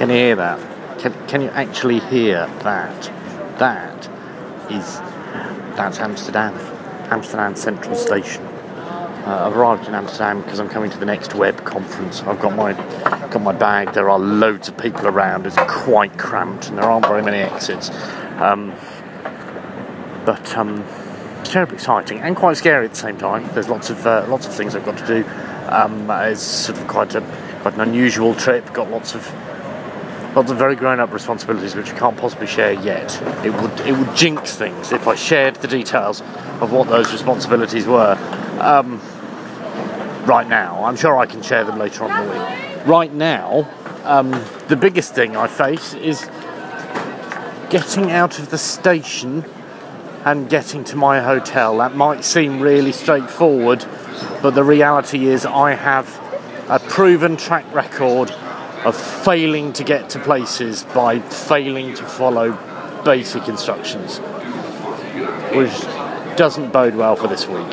Can you hear that? Can, can you actually hear that? That is that's Amsterdam, Amsterdam Central Station. Uh, I've arrived in Amsterdam because I'm coming to the next web conference. I've got my got my bag. There are loads of people around. It's quite cramped, and there aren't very many exits. Um, but um, it's terribly exciting and quite scary at the same time. There's lots of uh, lots of things I've got to do. Um, it's sort of quite a quite an unusual trip. Got lots of lots of very grown-up responsibilities which we can't possibly share yet. It would it would jinx things if I shared the details of what those responsibilities were. Um, right now, I'm sure I can share them later on the week. Right now, um, the biggest thing I face is getting out of the station and getting to my hotel. That might seem really straightforward, but the reality is I have a proven track record of failing to get to places by failing to follow basic instructions, which doesn't bode well for this week.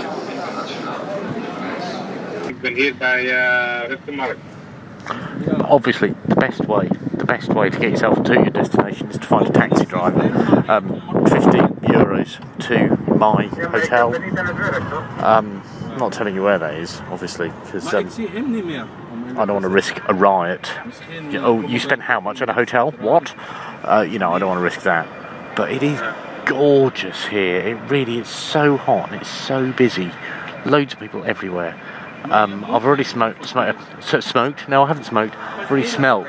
Ik ben hier bij uh, Rutgemarkt. Obviously, the best way, the best way to get yourself to your destination is to find a taxi driver. Um, 50 euros to my hotel. Ik ben niet aan het werk, toch? Um, I'm not telling you where that is, obviously, because Maar um, I don't want to risk a riot. You- oh, you spent how much at a hotel? What? Uh, you know, I don't want to risk that. But it is gorgeous here. It really is so hot and it's so busy. Loads of people everywhere. Um, I've already smoked, smoked, smoked. No, I haven't smoked. I've already smelt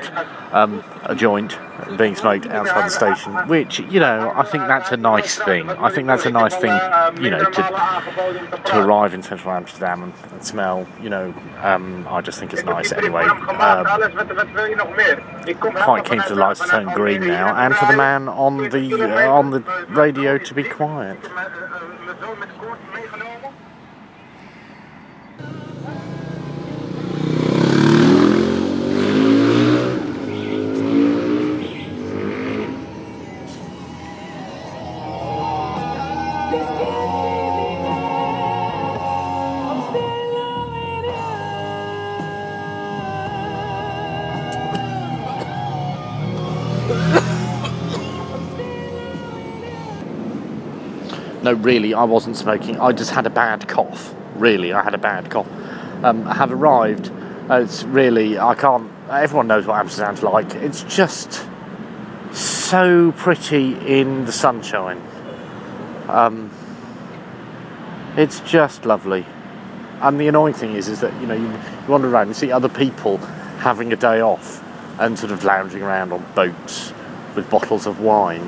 um, a joint being smoked outside the station, which you know I think that's a nice thing. I think that's a nice thing, you know, to to arrive in central Amsterdam and, and smell. You know, um, I just think it's nice anyway. Um, quite keen for the lights to turn green now, and for the man on the uh, on the radio to be quiet. No, really, I wasn't smoking. I just had a bad cough. Really, I had a bad cough. Um, I have arrived. Uh, It's really, I can't. Everyone knows what Amsterdam's like. It's just so pretty in the sunshine. Um, it's just lovely. And the annoying thing is, is that you know you, you wander around, you see other people having a day off and sort of lounging around on boats with bottles of wine.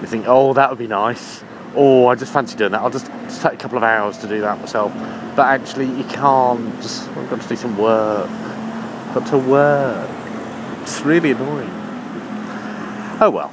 You think, oh, that would be nice. Oh, I just fancy doing that. I'll just, just take a couple of hours to do that myself. But actually, you can't. I've got to do some work. Got to work. It's really annoying. Oh well.